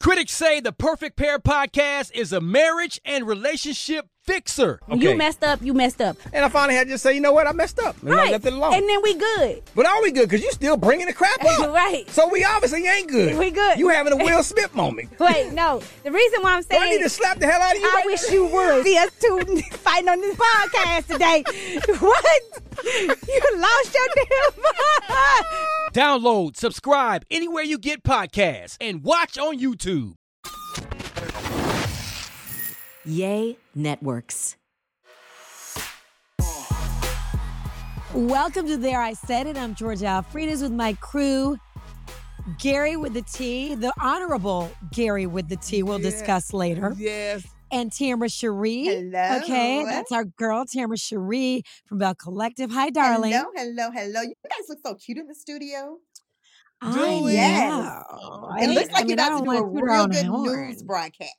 Critics say the Perfect Pair podcast is a marriage and relationship fixer. When you messed up, you messed up. And I finally had to just say, you know what, I messed up. And I right. left it alone. And then we good. but are we good? Because you're still bringing the crap up. right. So we obviously ain't good. We good. You having a Will Smith moment. Wait, no. The reason why I'm saying. Do I need to slap the hell out of you? I right wish now? you would. See us two fighting on this podcast today. what? You lost your damn mind. Download, subscribe anywhere you get podcasts, and watch on YouTube. Yay Networks. Welcome to There I Said It. I'm Georgia Alfredas with my crew. Gary with the Tea, the honorable Gary with the Tea, we'll Yeah. discuss later. Yes. And Tambra Cherie. Hello. Okay, that's our girl, Tambra Cherie from Belle Collective. Hi, darling. Hello, hello, hello. You guys look so cute in the studio. I Do? Yes. know, It right? looks I like mean, you're I about to don't a wanna toot our real good horn. news broadcast.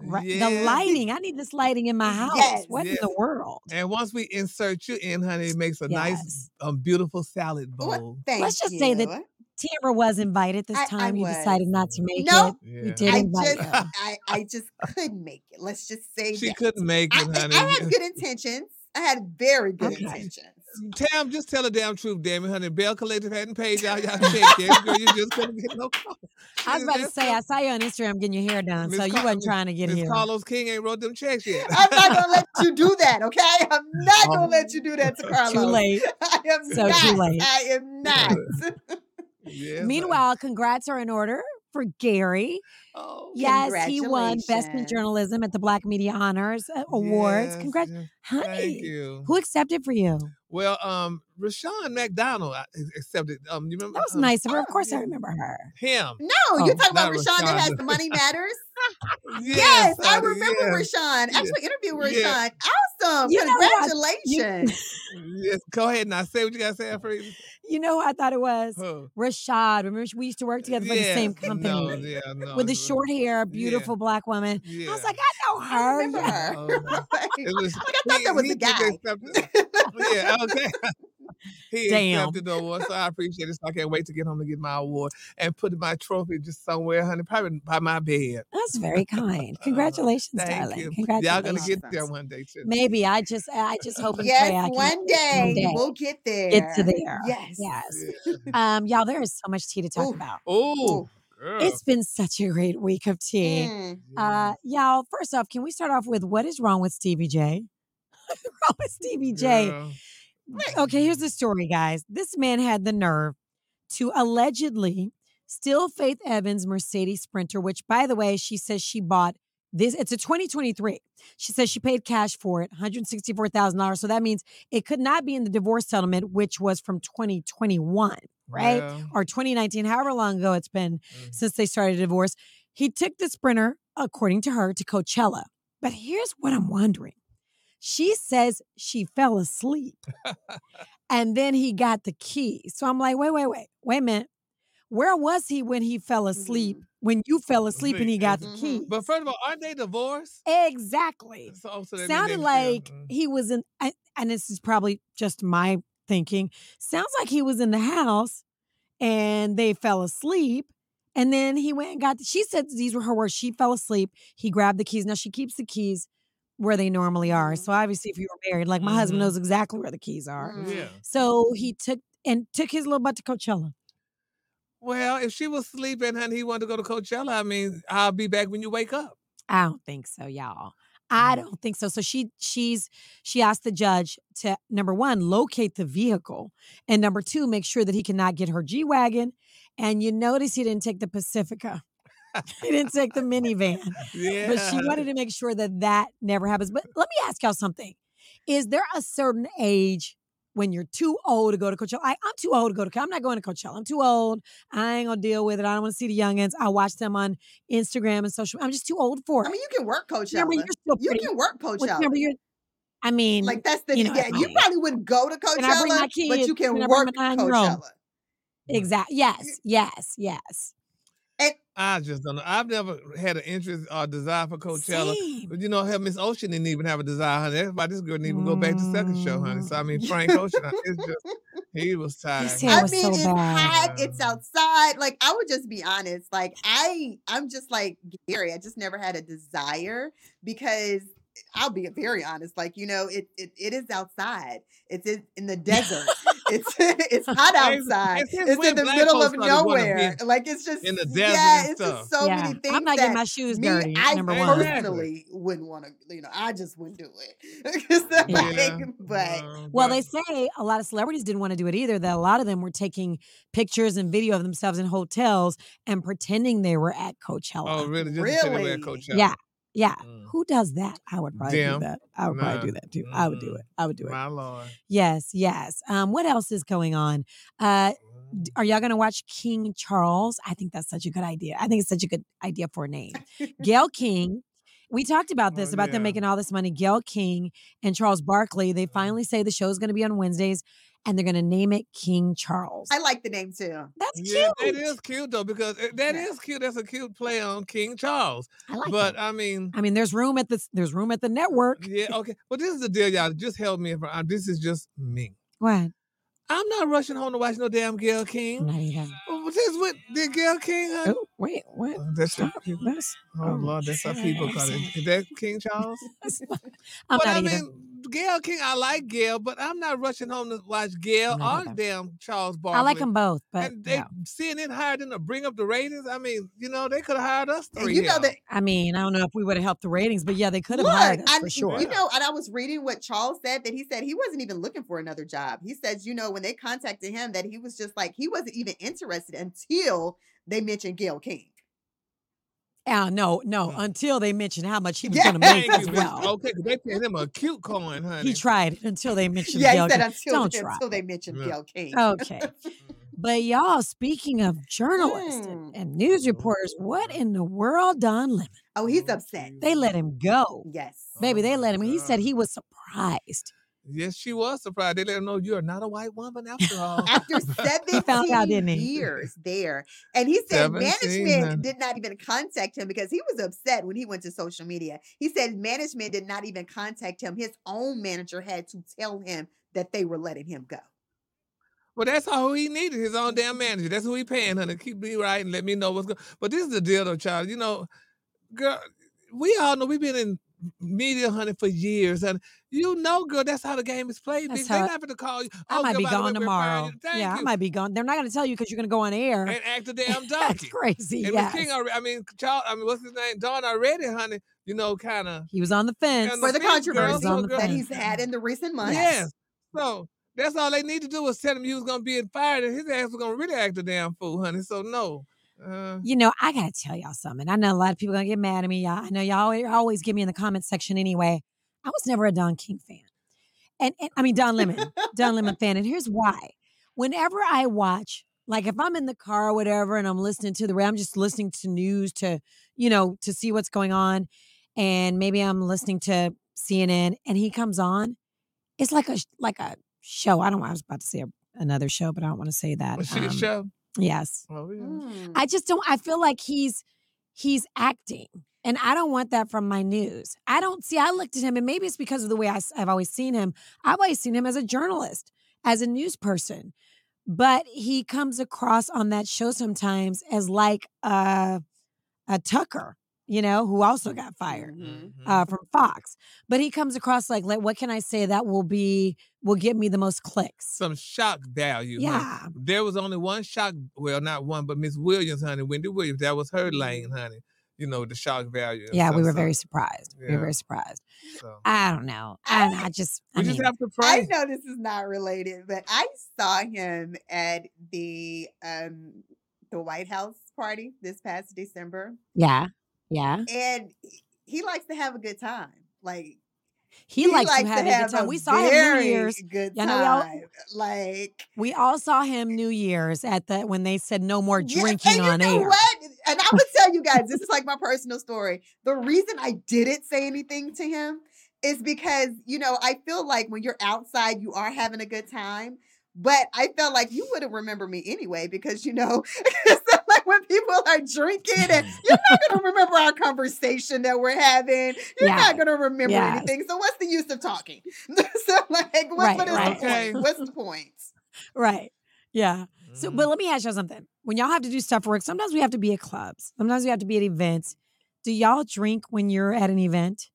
Right. Yeah. The lighting. I need this lighting in my house. Yes. What in the world? And once we insert you in, honey, it makes a nice, Yes. um, beautiful salad What? bowl. Thank Let's just you. say that Tambra was invited this I- I time. you was. decided not to make Nope. it. Yeah. We did I invite just, you. I, I just couldn't make it. Let's just say She that. couldn't make I, it, honey. I had good intentions. I had very good Okay. intentions. Mm, Tam, just tell the damn truth, damn it, honey. Belle Collective hadn't paid y'all y'all check yet. Girl, you just couldn't get no call. I was about to say, I saw you on Instagram getting your hair done, Miss so you Car- wasn't trying to get Miss here. Carlos King ain't wrote them checks yet. I'm not gonna let you do that, okay? I'm not gonna um, let you do that to Carlos. Too late. I am So not. too late. I am not. Yes, Meanwhile, congrats are in order for Gary. Oh, Yes, he won Best in Journalism at the Black Media Honors uh, Awards. yes, Congrats, yes. honey. Thank you. Who accepted for you? Well, um, Rushion McDonald accepted. Um, you remember? That was um, nice of her. Of oh, course, I remember her. Him. No, Oh, you're talking about Rushion that has the Money Matters? Yes, Yes, I remember. Rushion. Actually, interviewed with Yeah. Rushion. Awesome. You know what? Congratulations. Yes, go ahead now. Say what you gotta say, Alfred. You know who I thought it was? Who? Rashad. Remember, we used to work together for the same company. No, yeah, no. With the short hair, beautiful black woman. Yeah. I was like, I know I her. remember yeah. her. Oh, Like, It was, like, I thought that was he the guy. yeah, okay. He Damn. accepted the award, so I appreciate it. So I can't wait to get home to get my award and put my trophy just somewhere, honey, probably by my bed. That's very kind. Congratulations, Uh, Thank darling. you. Congratulations. Y'all gonna get there one day too. Maybe I just, I just hope and yes, pray I can one day, one day we'll get there. get to there. Yes. Yes. Yeah. Um, y'all, there is so much tea to talk Ooh. about. Oh, girl. It's been such a great week of tea. Mm. Uh, y'all, first off, can we start off with what is wrong with Stevie J? What's wrong with Stevie J? Girl. Okay, here's the story, guys. This man had the nerve to allegedly steal Faith Evans' Mercedes Sprinter, which, by the way, she says she bought this. It's a 2023. She says she paid cash for it, $164,000. So that means it could not be in the divorce settlement, which was from 2021, right? Well, Or 2019, however long ago it's been Mhm. since they started a divorce. He took the Sprinter, according to her, to Coachella. But here's what I'm wondering. She says she fell asleep and then he got the key. So I'm like, wait, wait, wait, wait a minute. Where was he when he fell asleep? When you fell asleep and he got the Mhm. key? But first of all, aren't they divorced? Exactly. So, so Sounded like mm. he was in, and this is probably just my thinking. Sounds like he was in the house and they fell asleep. And then he went and got, she said these were her words. She fell asleep. He grabbed the keys. Now she keeps the keys where they normally are. Mhm. So obviously, if you were married, like my husband Mhm. knows exactly where the keys are. Mhm. Yeah. So he took and took his little butt to Coachella. Well, if she was sleeping and he wanted to go to Coachella, I mean, I'll be back when you wake up. I don't think so, y'all. I Mm. don't think so. So she she's she asked the judge to number one locate the vehicle, and number two make sure that he cannot get her G wagon. And you notice he didn't take the Pacifica. he didn't take the minivan, Yeah. but she wanted to make sure that that never happens. But let me ask y'all something: Is there a certain age? When you're too old to go to Coachella, I, I'm too old to go to. I'm not going to Coachella. I'm too old. I ain't gonna deal with it. I don't want to see the youngins. I watch them on Instagram and social. I'm just too old for it. I mean, you can work Coachella. Remember, you're still you can work Coachella. remember, you're. I mean, like that's the you know, yeah. You probably wouldn't go to Can I bring my Coachella, but you can Can I bring work? Coachella. exactly. Yes, yes, yes. I just don't know. I've never had an interest or desire for Coachella. Same. But you know, her Miss Ocean didn't even have a desire, honey. Everybody, this girl didn't even go back to second show, honey. So I mean, mm. Frank Ocean, it's just He was tired. said- It I was mean, so it's bad. hot. It's outside. Like I would just be honest. Like I, I'm just like Gary. I just never had a desire because I'll be very honest. Like you know, it it, it is outside. It's in, in the desert. it's it's hot outside. it's It's, since when in the middle of started wanting to nowhere. Like it's just in the desert yeah. It's just so yeah. many things. I'm not that getting my shoes me, dirty. I number one. personally wouldn't want to. You know, I just wouldn't do it. 'Cause, Yeah. like, but Well, but- they say a lot of celebrities didn't want to do it either. That a lot of them were taking pictures and video of themselves in hotels and pretending they were at Coachella. Oh, really? Just to they were Really? at Coachella. Yeah. Yeah. Mm. Who does that? I would probably Them. do that. I would Nah. probably do that too. I would do it. I would do it. My lord. Yes, yes. Um, what else is going on? Uh, are y'all gonna watch King Charles? I think that's such a good idea. I think it's such a good idea for a name. Gayle King. We talked about this Oh, about them making all this money. Gayle King and Charles Barkley. They finally say the show's going to be on Wednesdays, and they're going to name it King Charles. I like the name too. That's Yeah, cute. that is cute though because it- that Yeah. is cute. That's a cute play on King Charles. I like but it. I mean, I mean, there's room at the there's room at the network. yeah, okay. But this is the deal, y'all. Just help me. If I, this is just me. What? I'm not rushing home to watch no damn Gayle King. Not either. Oh, this what did Gayle King? honey? Oh, wait, what? Oh, that's your Stop. people. That's- Oh, oh, Lord, that's how people I'm call it. Is that King Charles? I'm but not I either. mean, Gayle King, I like Gayle, but I'm not rushing home to watch Gayle I'm or either. damn Charles Barkley. I like them both, but and they yeah. CNN hired them to bring up the ratings. I mean, you know, they could have hired us And three. you know that I mean, I don't know if we would have helped the ratings, but yeah, they could have hired us I, for sure. You know, and I was reading what Charles said that he said he wasn't even looking for another job. He says, you know, when they contacted him, that he was just like he wasn't even interested until they mentioned Gayle King. Uh, no, no, Mm. until they mentioned how much he was Yeah. going to make Thank as well. Okay, 'cause they paid him a cute coin, honey. He tried until they mentioned yeah, Gayle he said King. until Don't try. until they mentioned Yeah. Gayle King. Okay. But y'all, speaking of journalists and, Mm. and news reporters, what in the world, Don Lemon? Oh, he's upset. They let him go. Yes. Baby, they Oh let him. my He said he was surprised. Yes, she was surprised. They let her know you're not a white woman after all. After He found out, 17 he? years there. And he said 17, management did not even contact him because he was upset when he went to social media. He said management did not even contact him. His own manager had to tell him that they were letting him go. Well, that's all he needed, his own damn mm-hmm. manager. That's who he paying, honey. Keep me right and let me know what's going But this is the deal, though, child. You know, girl, we all know we've been in media, honey, for years. And you know, girl, that's how the game is played. That's bitch. They're how- not going to call you. I "Oh, might girl, be by the way, gone we're tomorrow. firing you." Thank Yeah, I you. might be gone. They're not going to tell you because you're going to go on air. And act a damn That's donkey. crazy. And yes. Miss King, already, I mean, Charles, I mean, what's his name? Don already, honey, you know, kind of. He was on the fence. And For the fence, girl, controversy so that he's had in the recent months. Yes. So that's all they need to do was tell him he was gonna be fired, and his ass was gonna really act a damn fool, honey. So no. Uh, You know, I gotta tell y'all something. I know a lot of people gonna get mad at me. Y'all, I know y'all always, always give me in the comment section anyway. I was never a Don King fan, and, and I mean Don Lemon, Don Lemon fan. And here's why: whenever I watch, like if I'm in the car or whatever, and I'm listening to the, I'm just listening to news to, you know, to see what's going on, and maybe I'm listening to CNN, and he comes on, it's like a like a show. I don't. I was about to say a, another show, but I don't want to say that. was she a Um, show? Yes. Oh, yeah. Mm. I just don't I feel like he's he's acting. And I don't want that from my news. I don't see I looked at him and maybe it's because of the way I, have always seen him. I've always seen him as a journalist, as a news person. But he comes across on that show sometimes as like a, a Tucker, you know, who also got fired Mhm. uh, from Fox. But he comes across like, like, what can I say that will be will get me the most clicks? Some shock value. honey. Yeah. There was only one shock. Well, not one, but Miss Williams, honey, Wendy Williams. That was her lane, honey. You know the shock value. and Yeah, we were so- very surprised. We were very surprised. so. I don't know. I, I just, I just mean, have to I know this is not related, but I saw him at the um the White House party this past December, yeah, yeah. and he- he likes to have a good time. Like He, likes, to have, a good time. We saw him New Year's. Good Yeah, I know all- Like We all saw him New Year's at the when they said no more Yeah, drinking and on you know air. What? And I would tell you guys, this is like my personal story. The reason I didn't say anything to him is because, you know, I feel like when you're outside, you are having a good time. But I felt like you wouldn't remember me anyway because, you know, when people are drinking and you're not going to remember our conversation that we're having. You're Yeah. not going to remember Yes. anything. So what's the use of talking? so like, what, Right, what is right. the point? What's the point? right. Yeah. So, but mm. let me ask y'all something. When y'all have to do stuff for work, sometimes we have to be at clubs. Sometimes we have to be at events. Do y'all drink when you're at an event?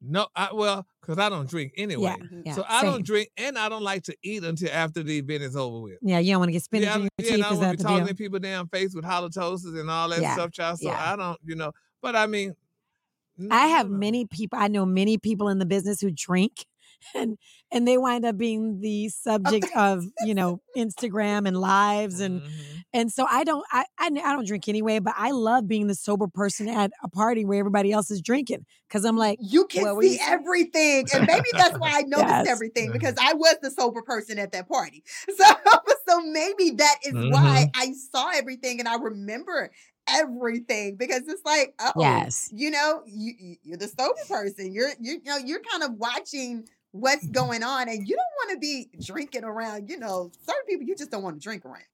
No, I well, because I don't drink anyway. Yeah. Mhm. yeah so I same. don't drink, and I don't like to eat until after the event is over with. Yeah, you don't want to get spinach yeah, in your yeah, teeth. I don't want to be talking deal? to people damn face with halitosis and all that Yeah, stuff, child. So. I don't, you know. But I mean, I have many people. I know many people in the business who drink, and and they wind up being the subject of you know Instagram and lives and Mhm. and so I don't I, I I don't drink anyway, but I love being the sober person at a party where everybody else is drinking because I'm like, You can What were you see everything. And maybe that's why I noticed Yes. everything because I was the sober person at that party. So so maybe that is why I saw everything and I remember everything because it's like, oh, Yes. you know, you- you're the sober person. You're you you know, you're kind of watching what's mm-hmm. going on and you don't want to be drinking around, you know, certain people you just don't want to drink around.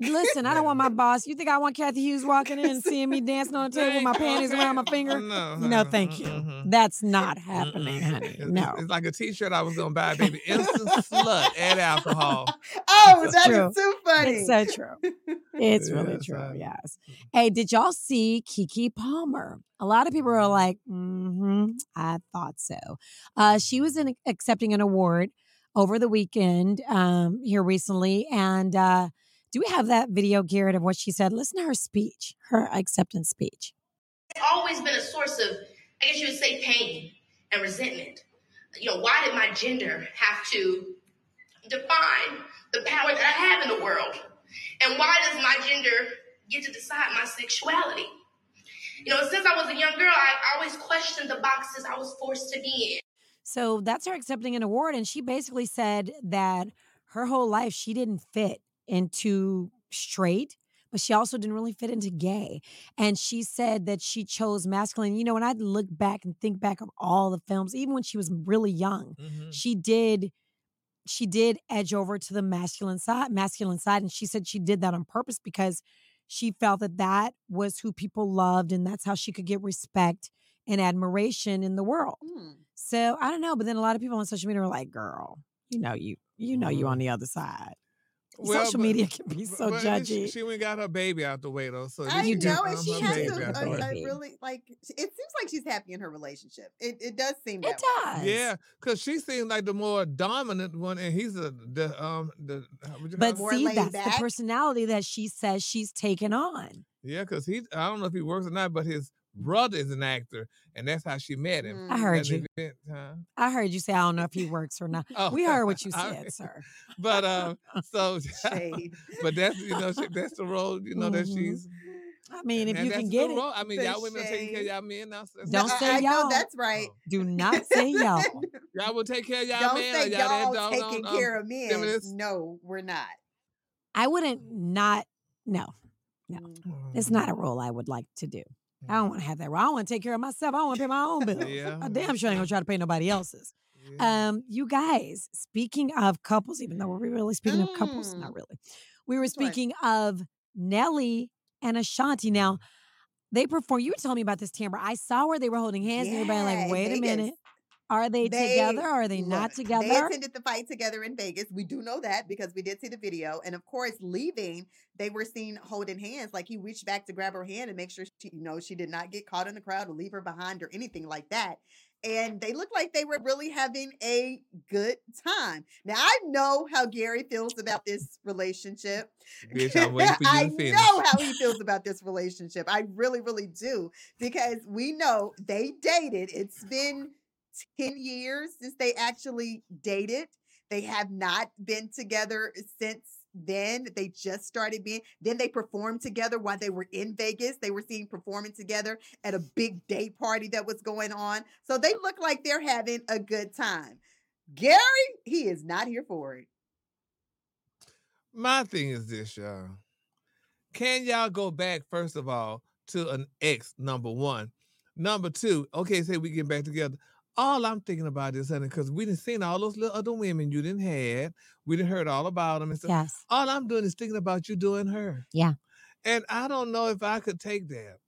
Listen, I don't want my boss. You think I want Cathy Hughes walking in and seeing me dancing on the table with my panties okay. around my finger? No, No, honey, thank you. mm-mm. That's not happening, honey. It's- it's- No. It's, like a T-shirt I was gonna buy, baby. Instant slut and alcohol. Oh, It's that true. is too funny. It's so true. It's really Yes, true. honey. Yes. Hey, did y'all see Keke Palmer? A lot of people are like, mm-hmm, I thought so. Uh, she was in, accepting an award over the weekend um, here recently. And uh, do we have that video, Garrett, of what she said? Listen to her speech, her acceptance speech. It's always been a source of, I guess you would say, pain and resentment. You know, why did my gender have to define the power that I have in the world? And why does my gender get to decide my sexuality? You know, since I was a young girl, I always questioned the boxes I was forced to be in. So that's her accepting an award. And she basically said that her whole life she didn't fit into straight, but she also didn't really fit into gay. And she said that she chose masculine. You know, when I look back and think back of all the films, even when she was really young, Mhm. she did she did edge over to the masculine side masculine side and she said she did that on purpose because she felt that that was who people loved and that's how she could get respect and admiration in the world Hmm. so I don't know, but then a lot of people on social media are like, "Girl, you know you, you know you on the other side." Social but- media can be so but judgy. She, she went got her baby out the way though, so I You know, and she has a, a, a really like. It seems like she's happy in her relationship. It it does seem it that way. does. Yeah, because she seems like the more dominant one, and he's a the um the you But call see, laid that's the personality that she says she's taken on. yeah, because he I don't know if he works or not, but his brother is an actor, and that's how she met him. I heard you. event, huh? I heard you say, "I don't know if he works or not." Oh, We heard what you I- said, sir. But um, so but that's you know she, that's the role you know that Mhm. she's. I mean, if you can get it, role. I mean, The y'all women are taking care of y'all men now. so Don't not- say I, I know y'all. that's right. Oh. do not say y'all. Y'all will take care of y'all Don't men. say y'all y'all doggone, taking um, care of men. feminists? No, we're not. I wouldn't not. No, No. Mm. it's not a role I would like to do. I don't want to have that. I want to take care of myself. I want to pay my own bills. Yeah. I damn sure I ain't gonna try to pay nobody else's. Yeah. Um, you guys, speaking of couples, even though we're really speaking of couples, not Mm. really. We were one? speaking of Nelly and Ashanti. Now, they perform. You were telling me about this, Tambra. I saw where they were holding hands, and everybody Yeah, like, wait a minute. Are they, They- together? Or are they not together? They attended the fight together in Vegas. We do know that because we did see the video. And of course, leaving, they were seen holding hands. Like he reached back to grab her hand and make sure she, you know, she did not get caught in the crowd or leave her behind or anything like that. And they looked like they were really having a good time. Now I know how Gary feels about this relationship. Bitch, I'm for you to finish. know how he feels about this relationship. I really, really do. Because we know they dated. It's been 10 years since they actually dated. They have not been together since then. They just started being, then they performed together while they were in Vegas. They were seen performing together at a big day party that was going on. So they look like they're having a good time. Gary, he is not here for it. My thing is this, y'all. Can y'all go back, first of all, to an ex, number one? Number two, okay, say we get back together. All I'm thinking about is, honey, because we didn't seen all those little other women you didn't had. We didn't heard all about them and stuff. yes. All I'm doing is thinking about you doing her. Yeah. And I don't know if I could take that.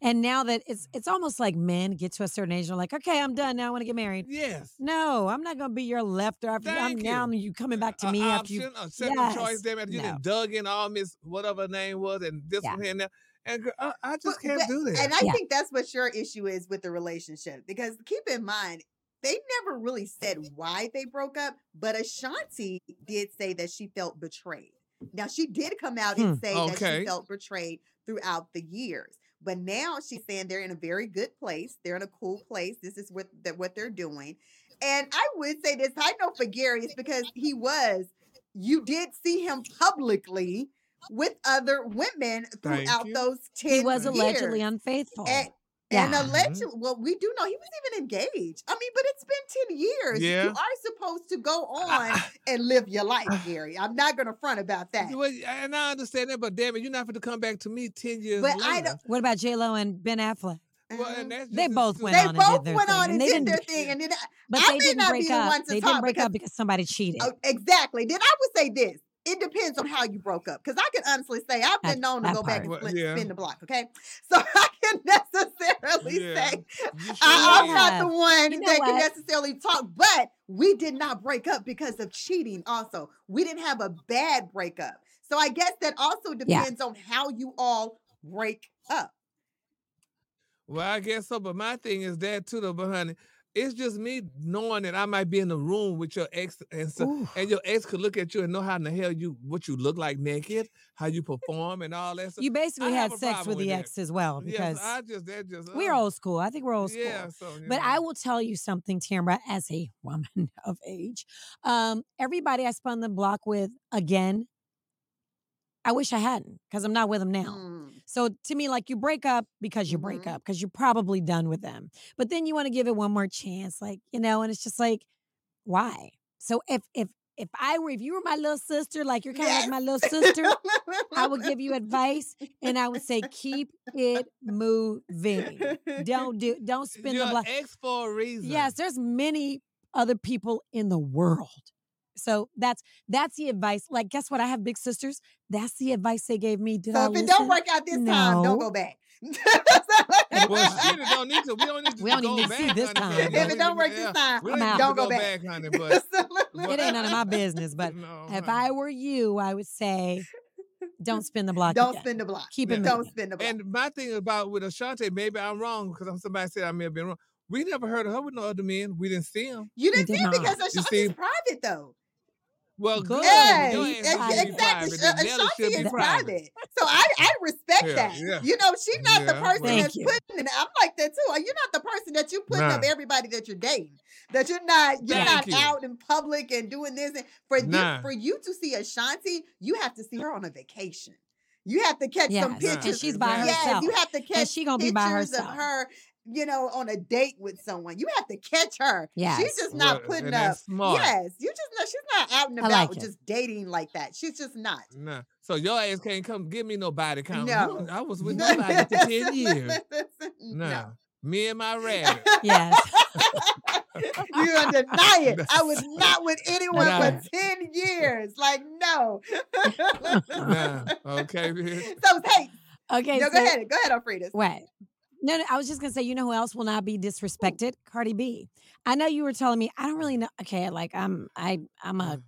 And now that it's it's almost like men get to a certain age, they're like, okay, I'm done now. I want to get married. Yes. No, I'm not gonna be your left or after I'm Thank now you. you coming uh, back to A me after you. option, a second Yes. choice. Damn it, you No. done dug in all Miss whatever her name was, and this Yeah. one here and. And I, uh, I just But- can't but- do that. And I Yeah. think that's what your issue is with the relationship. Because keep in mind, they never really said why they broke up, but Ashanti did say that she felt betrayed. Now she did come out and hmm, say that Okay. she felt betrayed throughout the years. But now she's saying they're in a very good place. They're in a cool place. This is what that what they're doing. And I would say this, I know for Gary, it's because he was, you did see him publicly with other women throughout those 10 years. He was allegedly years. unfaithful. And, Yeah. Mm-hmm. and allegedly, well, we do know he was even engaged. I mean, but it's been 10 years. Yeah. You are supposed to go on and live your life, Gary. I'm not going to front about that. Well, and I understand that, but damn it, you're not going to come back to me ten years But later. I don't- what about J Lo and Ben Affleck? Well, and uh-huh. that's They both went They on They both did their went thing, on and and did didn't. their thing. And then, But I they may didn't not break be the up. one to They talk didn't break because- up because somebody cheated. oh, exactly. Then I would say this. It depends on how you broke up. Because I can honestly say I've That- been known to that go back and Well, spin, yeah. spin the block. Okay. So I can necessarily Yeah. say sure I, am did. not the one You know that can necessarily talk, but we did not break up because of cheating. Also, we didn't have a bad breakup. So I guess that also depends on how you all break up. Well, I guess so, but my thing is that too, though. But honey, it's just me knowing that I might be in the room with your ex, and so, Ooh. and your ex could look at you and know how in the hell you what you look like naked, how you perform, and all that stuff. You basically had sex with the with ex as well because yes, I just that just we're uh, old school. I think we're old school. Yeah, so But know. I will tell you something, Tambra, as a woman of age. Um, everybody I spun the block with again, I wish I hadn't because I'm not with them now. Mm. So to me, like you break up because you break Mhm. up because you're probably done with them. But then you want to give it one more chance, like you know, and it's just like, why? So if if if I were if you were my little sister, like you're kind of Yes. like my little sister, I would give you advice and I would say keep it moving. Don't do don't You're the block. ex for a reason. Yes, there's many other people in the world. So that's that's the advice. Like, guess what? I have big sisters. That's the advice they gave me. Did I So if it don't work out this time, don't go back. Well, shit, it don't need to. We don't need to. We don't need to see this honey, time. If it don't to- work this time, we I'm need out. to Don't go back. honey. But it ain't none of my business. But no, if honey. I were you, I would say, don't spin the block. don't again. spin the block. Keep it Don't moving. spin the block. And my thing about with Ashanti, maybe I'm wrong because somebody said I may have been wrong. We never heard of her with no other men. We didn't see him. you didn't did see it because not. You Ashanti's private though. Well, Good. good. Yes, Your Yes, ass ex- should be exactly. private. then uh, Ashanti is be private. So I, I respect Yeah, that. yeah. You know, she's not the person Thank that's you. putting it. I'm like that too. You're not the person that you're putting up everybody that you're dating. That you're not you're Thank not you. out in public and doing this. And for Nah. you for you to see Ashanti, you have to see her on a vacation. You have to catch some pictures. and she's by Yes, Yes, herself. you have to catch she gonna be by herself. of her, you know, on a date with someone. You have to catch her. Yes. She's just not Well, putting up. smart. Yes, you just know she's not out and about like it. just dating like that. She's just not. Nah. So your ass can't come give me no body count. You- No. I was with nobody for 10 years. Nah. No. Me and my rabbit. Yes. you gonna deny it. I was not with anyone Nah. for 10 years. Like, no. nah. Okay. So, hey, Okay. no, so, go ahead. Go ahead, Alfredo. What? No, no, I was just gonna say, you know who else will not be disrespected? Cardi B. I know you were telling me. I don't really know. Okay, like I'm, I, I'm a,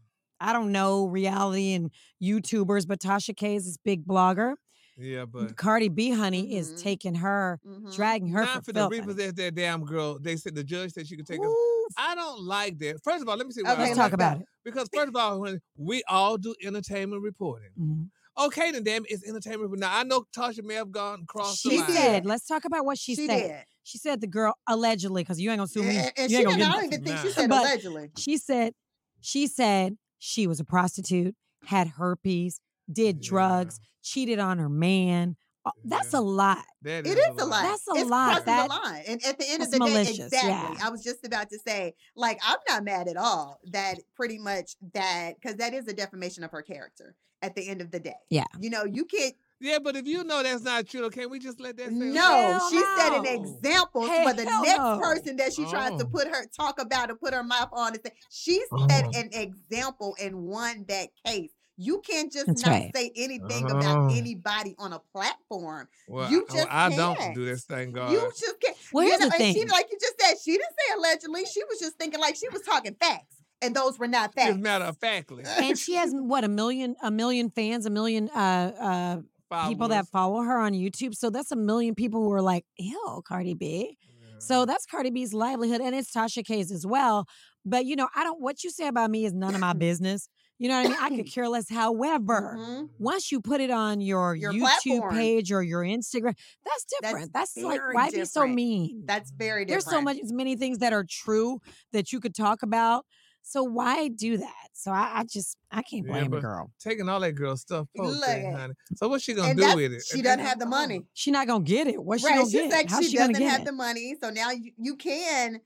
I don't know reality and YouTubers, but Tasha K is this big blogger. Yeah, but Cardi B, honey, is Mhm. taking her, Mhm. dragging her not for for the honey. repossess that damn girl. They said the judge said she could take us. I don't like that. First of all, let me see Okay, let's talk like. about it. Because first of all, when we all do entertainment reporting. Mhm. Okay, then damn, it, it's entertainment. reporting. Now I know Tasha may have gone across She the She line. did. said, let's talk about what she, She said. did. She said the girl allegedly, because you ain't gonna sue me. And, and you she ain't didn't, gonna I don't even think she said But- allegedly. She said, she said she was a prostitute, had herpes, did Yeah. drugs, cheated on her man. Uh, That's Yeah. a lot. That It is a lot. That's a it's lot. crossing That- the line. And at the end of the day, malicious, exactly. yeah. I was just about to say, like, I'm not mad at all that pretty much that because that is a defamation of her character at the end of the day. Yeah. You know, you can't Yeah, but if you know that's not true, can we just let that stay? no, Hell she set an example Hell for the next no. person that she tries to Oh. put her talk about and put her mouth on and say she Oh. set an example and won that case. You can't just That's not right. say anything about Oh. anybody on a platform. Well, You I- just I, don't can't. do this thing, God. You just can't. Well, you here's know, the and she, thing. like you just said, she didn't say allegedly. She was just thinking like she was talking facts, and those were not facts. Just matter of factly. and she has what a million a million fans, a million uh uh people that follow her on YouTube. So that's a million people who are like, ew, Cardi B. So that's Cardi B's livelihood, and it's Tasha K's as well. But you know, I don't. What you say about me is none of my business. You know what I mean? I could care less. However, Mhm. once you put it on your, Your YouTube platform. page or your Instagram, that's different. That's, like very why be so mean? That's very different. There's so much many things that are true that you could talk about. So why do that? So I, I just I can't Yeah, blame a girl. Taking all that girl stuff, poor thing, honey. So what's she gonna And do with it? She And doesn't have the money. She not gonna get it. What's she right. gonna She's get? like How's she, she, gonna doesn't get have it? the money. So now you, you can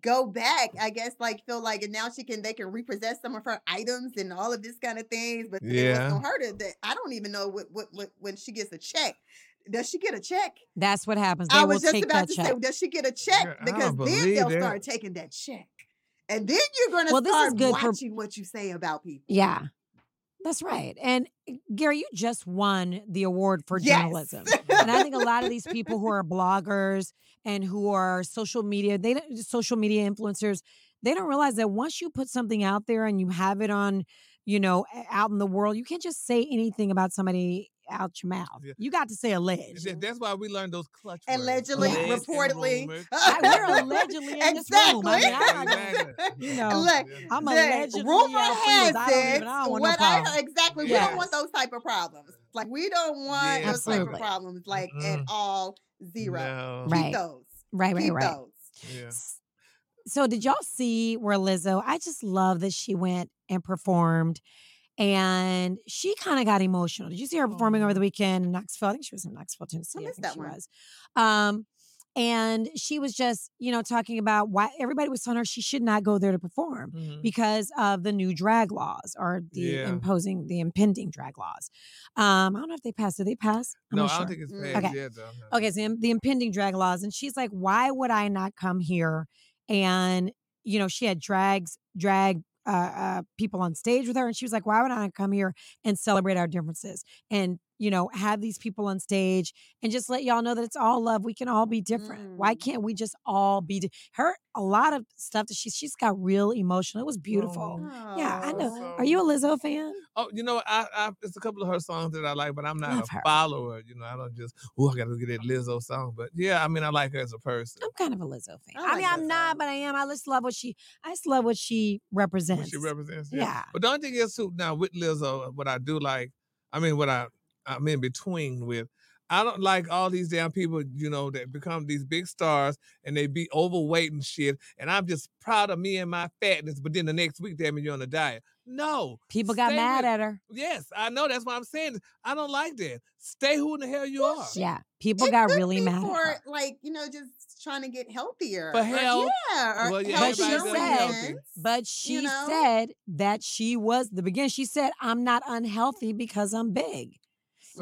go back, I guess, like feel like and now she can they can repossess some of her items and all of this kind of things. But Yeah. what's gonna hurt her that I don't even know what, what what when she gets a check. Does she get a check? That's what happens. They I was just take about to check. say, does she get a check? Yeah, Because then they'll that. start taking that check. And then you're gonna Well, this is start good for- watching what you say about people. Yeah. That's right. And uh, Gary, you just won the award for Yes. journalism. And I think a lot of these people who are bloggers and who are social media, they social media influencers, they don't realize that once you put something out there and you have it on, you know, out in the world, you can't just say anything about somebody out your mouth. Yeah. You got to say alleged. That- That's why we learned those clutch. Allegedly, Yes. Alleged reportedly. I- we're allegedly in this room. I mean, I'm Exactly. you know, Look, I'm allegedly rumor has please, I don't it. I don't what no I problem. heard, exactly. We don't want those type of problems. Like we don't want Yeah. those type of problems. Like at Mm-mm. all zero. No. Keep Right. those. Right, right, Keep right. those. Yeah. So did y'all see where Lizzo? I just love that she went and performed, and she kind of got emotional. Did you see her performing over the weekend in Knoxville? I think she was in Knoxville, Tennessee. I, think that she one. was. Um, and she was just, you know, talking about why everybody was telling her she should not go there to perform Mhm. because of the new drag laws or the Yeah. imposing the impending drag laws. Um, I don't know if they passed. Did they pass? I'm No, I don't sure. think it's Mm. passed Okay. yet, though. Okay, so the, the impending drag laws, and she's like, "Why would I not come here?" And you know, she had drags, drag uh, uh, people on stage with her, and she was like, "Why would I come here and celebrate our differences?" And you know, have these people on stage and just let y'all know that it's all love. We can all be different. Why Mm. can't we just all be di- her? A lot of stuff that she's she's got real emotional. It was beautiful. Yeah, I know. Oh. Are you a Lizzo fan? Oh, you know. I, I it's a couple of her songs that I like, but I'm not Love a her. follower. You know, I don't just oh, I got to get that Lizzo song. But yeah, I mean, I like her as a person. I'm kind of a Lizzo fan. I I, mean, I'm not, but I am. I just love what she. I just love what she represents. What she represents. Yeah. But the only thing is too now with Lizzo, what I do like, I mean, what I I'm in between with. I don't like all these damn people, you know, that become these big stars and they be overweight and shit. And I'm just proud of me and my fatness. But then the next week, damn, it, you're on a diet. No. People got stay mad with- at her. Yes, I know. That's what I'm saying. I don't like that. Stay who in the hell you are. Yeah, people It got could really be mad for at her. like you know just trying to get healthier For or- health. yeah, or Well, yeah, But she healthier everybody's said- healthy. But she know? said that she was the beginning. She said, "I'm not unhealthy because I'm big."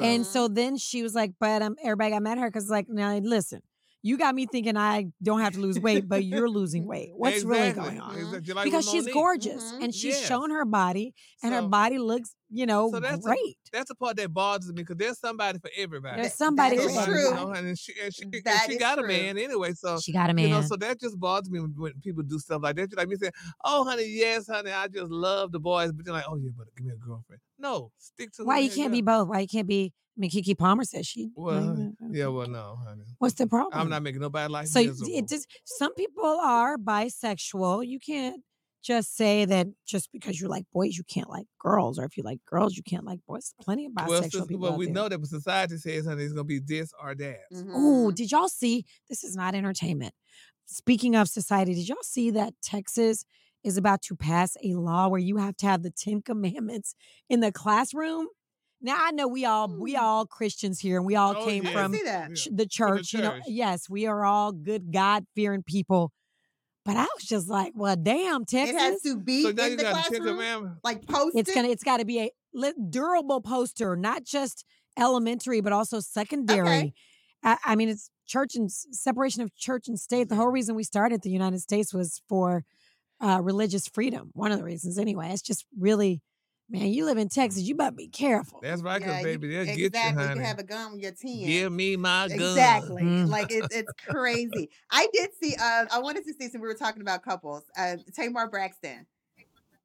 And Mhm. so then she was like, "But um, everybody got mad at her because like, now listen, you got me thinking I don't have to lose weight, but you're losing weight. What's really going on?" Exactly. Like Because she's gorgeous Mhm. and she's Yes. shown her body, and her body looks, you know, so that's a- That's the part that bothers me because there's somebody for everybody. There's somebody that for is Somebody, true. You know, and she, and she, and she is got a man anyway. So She got a man. You know, so that just bothers me when, when people do stuff like that. Just like me saying, "Oh, honey, yes, honey, I just love the boys," but they're like, "Oh, yeah, but give me a girlfriend." No, stick to. Why you can't hell be both? Why you can't be? I mean, Keke Palmer says she. are. Well, yeah, well, no, honey. What's the problem? I'm not making nobody like So miserable. it just some people are bisexual. You can't just say that just because you like boys, you can't like girls, or if you like girls, you can't like boys. Plenty of bisexual well, sis, people. well, out we there. know that society says, honey, it's gonna be this or that. Oh, Mhm. did y'all see? This is not entertainment. Speaking of society, did y'all see that Texas is about to pass a law where you have to have the Ten Commandments in the classroom? Now I know we all we Hmm. all Christians here, and we all Oh, came yeah. From see that. Yeah. ch- the church. You know, church. yes, we are all good God fearing people. But I was just like, well, damn, Texas. It has to be So now in you the got classroom, Commandments. like post it's it. gonna it's got to be a li- durable poster, not just elementary, but also secondary. I, I mean, it's church and separation of church and state. The whole reason we started the United States was for uh, religious freedom. One of the reasons, anyway. It's just really Man, you live in Texas. You better be careful. That's right, because Yeah, baby, they'll exactly. get you, honey. can have a gun when you're 10. Give me my gun. Exactly. Mm. Like it's it's crazy. I did see uh I wanted to see some we were talking about couples. Uh Tamar Braxton.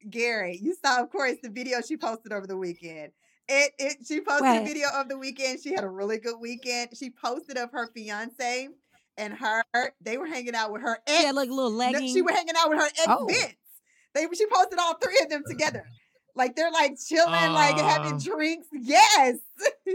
Gary, you saw of course the video she posted over the weekend. It it she posted a video of the weekend. She had a really good weekend. She posted of her fiance and her they were hanging out with her ex. Yeah, like little leggings. she were hanging out with her ex Oh. Vince. They she posted all three of them together. Like they're like chilling, like having ah. drinks. Yes.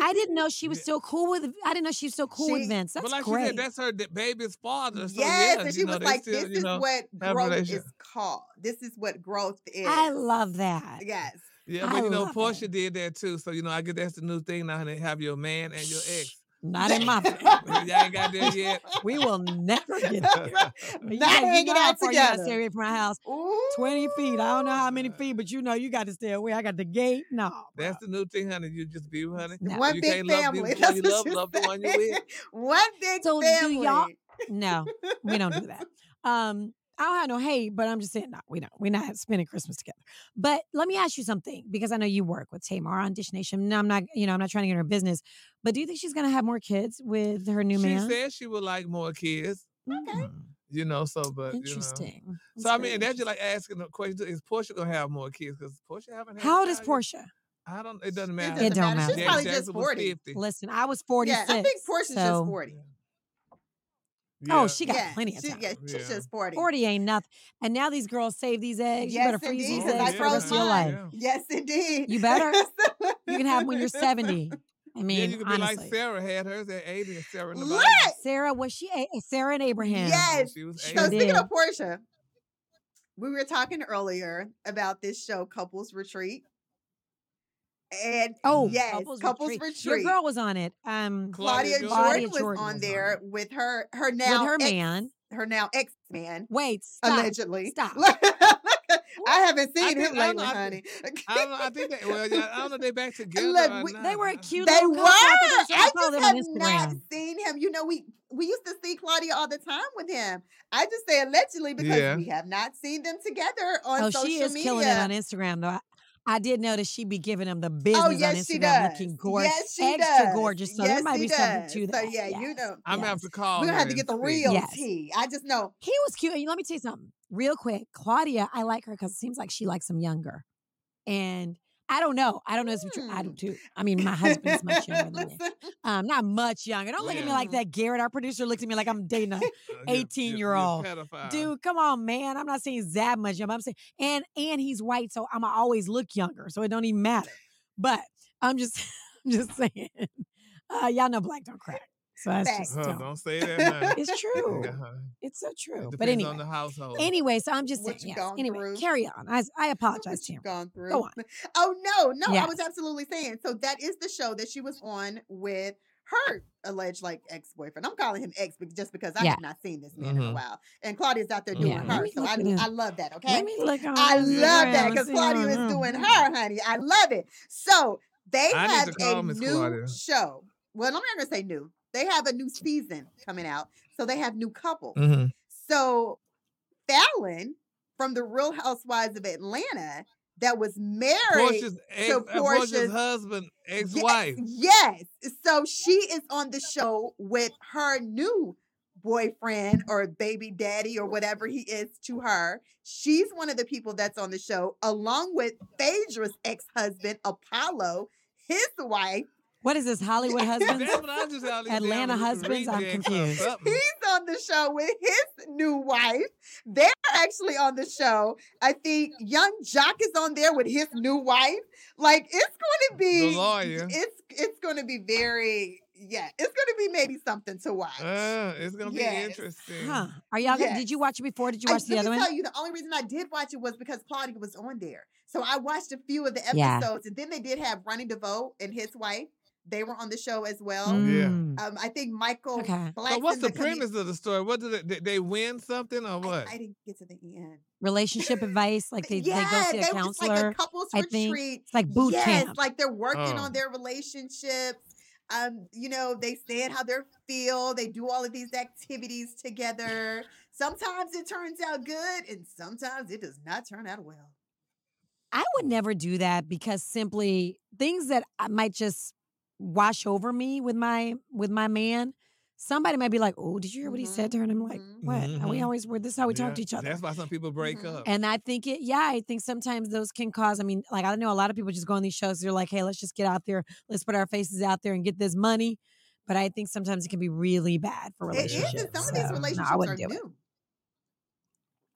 I didn't know she was Yeah. still cool with. I didn't know she was still cool She- with Vince. That's but like great. she said, that's her baby's father. So yes, yeah, and she know, was they like, still, "This is know, what growth is called. This is what growth is." I love that. Yes. Yeah, I but you know, Porsha it. did that too. So you know, I guess that's the new thing now. They have your man and your ex. Not in my family. Y'all ain't got there yet. We will never get there. You Not know- you hanging know how out far you gotta together. Stay away from my house. Ooh. 20 feet. I don't know how many feet, but you know you got to stay away. I got the gate. No. That's the new thing, honey. You just be with honey. No. One you big can't love family. the That's you what love, you love the one you said. with. One big So do family. y'all- No, we don't do that. Um, I don't have no hate, but I'm just saying, no, we don't. We're not spending Christmas together. But let me ask you something because I know you work with Tamar on Dish Nation. No, I'm not, you know, I'm not trying to get her business. But do you think she's going to have more kids with her new she man? She said she would like more kids. Okay. Mm, you know, so but Interesting. You know. That's So I mean, and that's just like asking the question: Is Porsha gonna have more kids? Because Porsha haven't. Had a How old is. Porsha? I don't. It doesn't It matter. doesn't It don't matter. She's matter. probably Janet just 40. Listen, I was 46. Yeah, I think Porsha's so just 40. Oh, she got yeah, plenty of she, time. Yeah, she's Yeah. just 40. 40 ain't nothing. And now these girls save these eggs. you Yes, better freeze indeed, these 'cause eggs I for the froze rest of your mine. life. Yeah. Yes, indeed. You better. You can have them when you're 70. I mean, yeah, you could be honestly. like Sarah had hers at 80 and Sarah in the Look! Sarah, was she a- Sarah and Abraham? Yes. She was So 80. did. speaking of Porsha, we were talking earlier about this show, Couples Retreat. And Oh, yes, Couples, Couples Retreat. Retreat. Your girl was on it. Um, Claudia, Claudia Jordan, Claudia was Jordan on was there on with her her now with her ex- man. her now ex man Wait, stop. allegedly. Stop. I haven't I seen think- him I lately, know, I honey. I don't know. I think they. Well, yeah, I don't know. They back together. Look, we- They were a I- cute They were. I, I, saw- I follow just have not Instagram. seen him. You know, we we used to see Claudia all the time with him. I just say allegedly because Yeah. we have not seen them together on Oh, social she is media. killing it on Instagram though. I, I did notice she be giving them the oh, business Oh yes, on she Instagram, does. looking gorgeous, Yes, she extra does. gorgeous. So yes, there might she be something does. to So that. yeah, you know, I'm gonna have to call. we're gonna have to get the real Yes. tea. I just know He was cute. And let me tell you something real quick. Claudia, I like her because it seems like she likes him younger. And I don't know. I don't know if it's true. I Hmm. do too. I mean, my husband's much younger than me. Um, not much younger. Don't look at me like that. Garrett, our producer, looks at me like I'm dating a Uh, you're- you're- 18 year old. dude. Come on, man. I'm not saying that much younger. I'm saying, and and he's white, so I'm always look younger, so it don't even matter. But I'm just, I'm just saying. Uh, y'all know black don't crack, that's Facts. just Huh, don't. don't say that. Now. It's true. Yeah, It's so true. depends But anyway, on the household. anyway, so I'm just What saying. you Yes. Anyway, through. carry on. I, I apologize what to you've gone through. Go on. Oh no, no, I was absolutely saying. So that is the show that she was on with her alleged like ex-boyfriend. I'm calling him ex just because I Yeah. have not seen this man in a Mhm. while. And Claudia's out there doing Yeah, her. So I. I love that. Okay. Let me look on I love that because Claudia what- is doing her, honey. I love it. So they I have a new Claudia. show. Well, I'm not gonna say new. They have a new season coming out. So they have new couples. Mhm. So Falynn from the Real Housewives of Atlanta that was married Porsha's, ex, to uh, Porsha's Porsha's- husband, ex-wife. Yes. So she is on the show with her new boyfriend or baby daddy or whatever he is to her. She's one of the people that's on the show, along with Phaedra's ex-husband, Apollo, his wife. What is this Hollywood husbands? That's what I just all these damn Atlanta husbands? I'm confused. He's on the show with his new wife. They're actually on the show. I think Young Joc is on there with his new wife. Like it's going to be The lawyer. It's it's going to be very yeah. It's going to be maybe something to watch. Uh, it's gonna be interesting. Huh? Are y'all? gonna Yes. Did you watch it before? Did you I, watch the let other me one? tell you, the only reason I did watch it was because Claudia was on there. So I watched a few of the Yeah. episodes, and then they did have Ronnie DeVoe and his wife. They were on the show as well. Yeah. Mm. Um, I think Michael. Okay. So what's the comed- premise of the story? What did they, they win something or what? I, didn't get to the end. Relationship advice, like they, yeah, they go see a they were just like a counselor. couples I think. retreat. It's like boot yes, camp. like they're working Oh. on their relationships. Um, you know, they stand how they feel. They do all of these activities together. Sometimes it turns out good, and sometimes it does not turn out well. I would never do that because simply things that I might just wash over me with my with my man. Somebody might be like, "Oh, did you hear what he said to her?" And I'm like, Mhm. "What? And we always were. This is how we talk to each other." That's why some people break Mhm. up. And I think it, yeah, I think sometimes those can cause. I mean, like I know a lot of people just go on these shows. They're like, "Hey, let's just get out there, let's put our faces out there and get this money." But I think sometimes it can be really bad for It is, relationships. and some of so, these no, I relationships are wouldn't do it. new.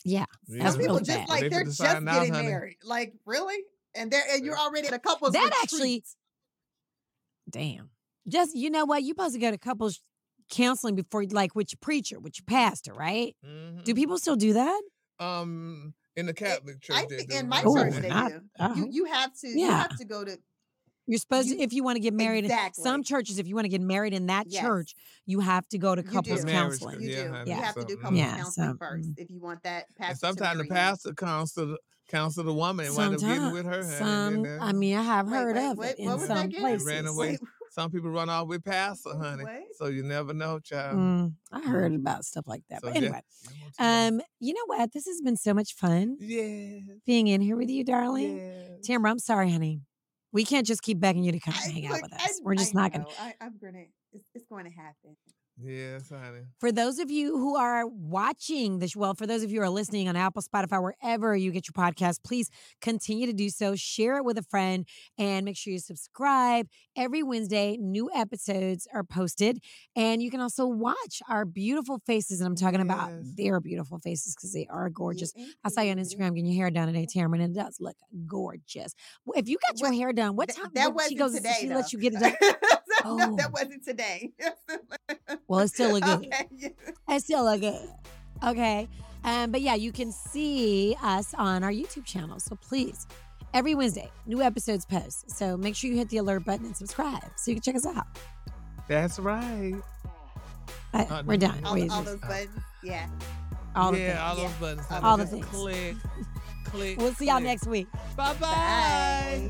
Yeah, Yeah. that's Some people really just bad. like They they're just sign out, getting honey. married. Like really, and they're and you're already in a couple's That retreat. actually- Damn. Just you know what? You supposed to go to couples counseling before, like with your preacher, with your pastor, right? Mhm. Do people still do that? Um, in the Catholic church, I they think in my church Yeah. they not- do. oh. You you have to you have to go to You're supposed You- to, if you want to get married. in Exactly. Some churches, if you want to get married in that Yes. church, you have to go to couples do. Counseling. you Yeah, do. honey, You have to do so, couples Yeah, counseling so, first mm. if you want that pastor. And sometimes the marry you. pastor counsel counsel the woman and wind up getting with her. honey, Some, then I mean, I have heard wait, of wait, it what in was some that places. Ran away. Some people run off with pastor, honey. What? So you never know, child. Mm, I heard about stuff like that. So but anyway, you want to know. um, you know what? This has been so much fun Yeah. being in here with you, darling. yes. Tambra, I'm sorry, honey. We can't just keep begging you to come I- hang out look, with I- us. We're just I not going to. I, I'm gonna. It's, it's going to happen. Yes, honey. For those of you who are watching this, well, for those of you who are listening on Apple, Spotify, wherever you get your podcast, please continue to do so. Share it with a friend and make sure you subscribe. Every Wednesday, new episodes are posted. And you can also watch our beautiful faces. And I'm talking about their beautiful faces because they are gorgeous. Yeah, I saw you on. Instagram getting your hair done today, Tambra, and it does look gorgeous. If you got your What- hair done, what time? That what- wasn't she goes, today. she though. lets you get it done. No, that Oh. wasn't today. Well, it's still look good. Okay, yeah. I still look good. Okay. Um, but yeah, you can see us on our YouTube channel. So please, every Wednesday, new episodes post. So make sure you hit the alert button and subscribe so you can check us out. That's right. Uh, Uh, we're done. All, We all just- those buttons. Yeah. all the yeah, things. all those Yeah. buttons. All honey. the Just things. Click, click. We'll see y'all next week. Bye-bye. Bye.